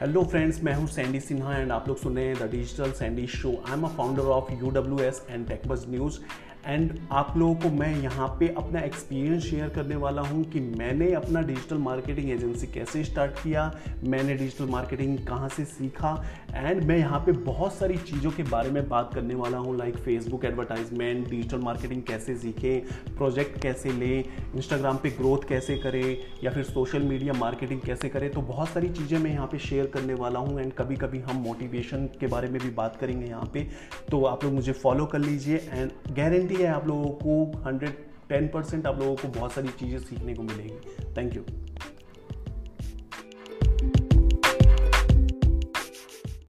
Hello friends मैं हूँ Sandy Sinha and आप लोग सुन रहे हैं the digital Sandy show I am a founder of U W S and TechBuzz news and आप लोगों को मैं यहाँ पे अपना एक्सपीरियंस शेयर करने वाला हूँ कि मैंने अपना डिजिटल मार्केटिंग एजेंसी कैसे स्टार्ट किया, मैंने डिजिटल मार्केटिंग कहाँ से सीखा एंड मैं यहाँ पे बहुत सारी चीज़ों के बारे में बात करने वाला हूँ like Facebook advertisement digital marketing कैसे सीखें प्रोजेक्ट कैसे लें इंस्टाग्राम पे ग्रोथ कैसे करें, या फिर सोशल मीडिया मार्केटिंग कैसे करें तो बहुत सारी चीज़ें मैं यहाँ पे शेयर करने वाला हूँ एंड कभी कभी हम मोटिवेशन के बारे में भी बात करेंगे यहाँ पे तो आप लोग मुझे फॉलो कर लीजिए एंड गारंटी गारंटी है आप लोगों को हंड्रेड टेन परसेंट आप लोगों को बहुत सारी चीज़ें सीखने को मिलेगी। Thank you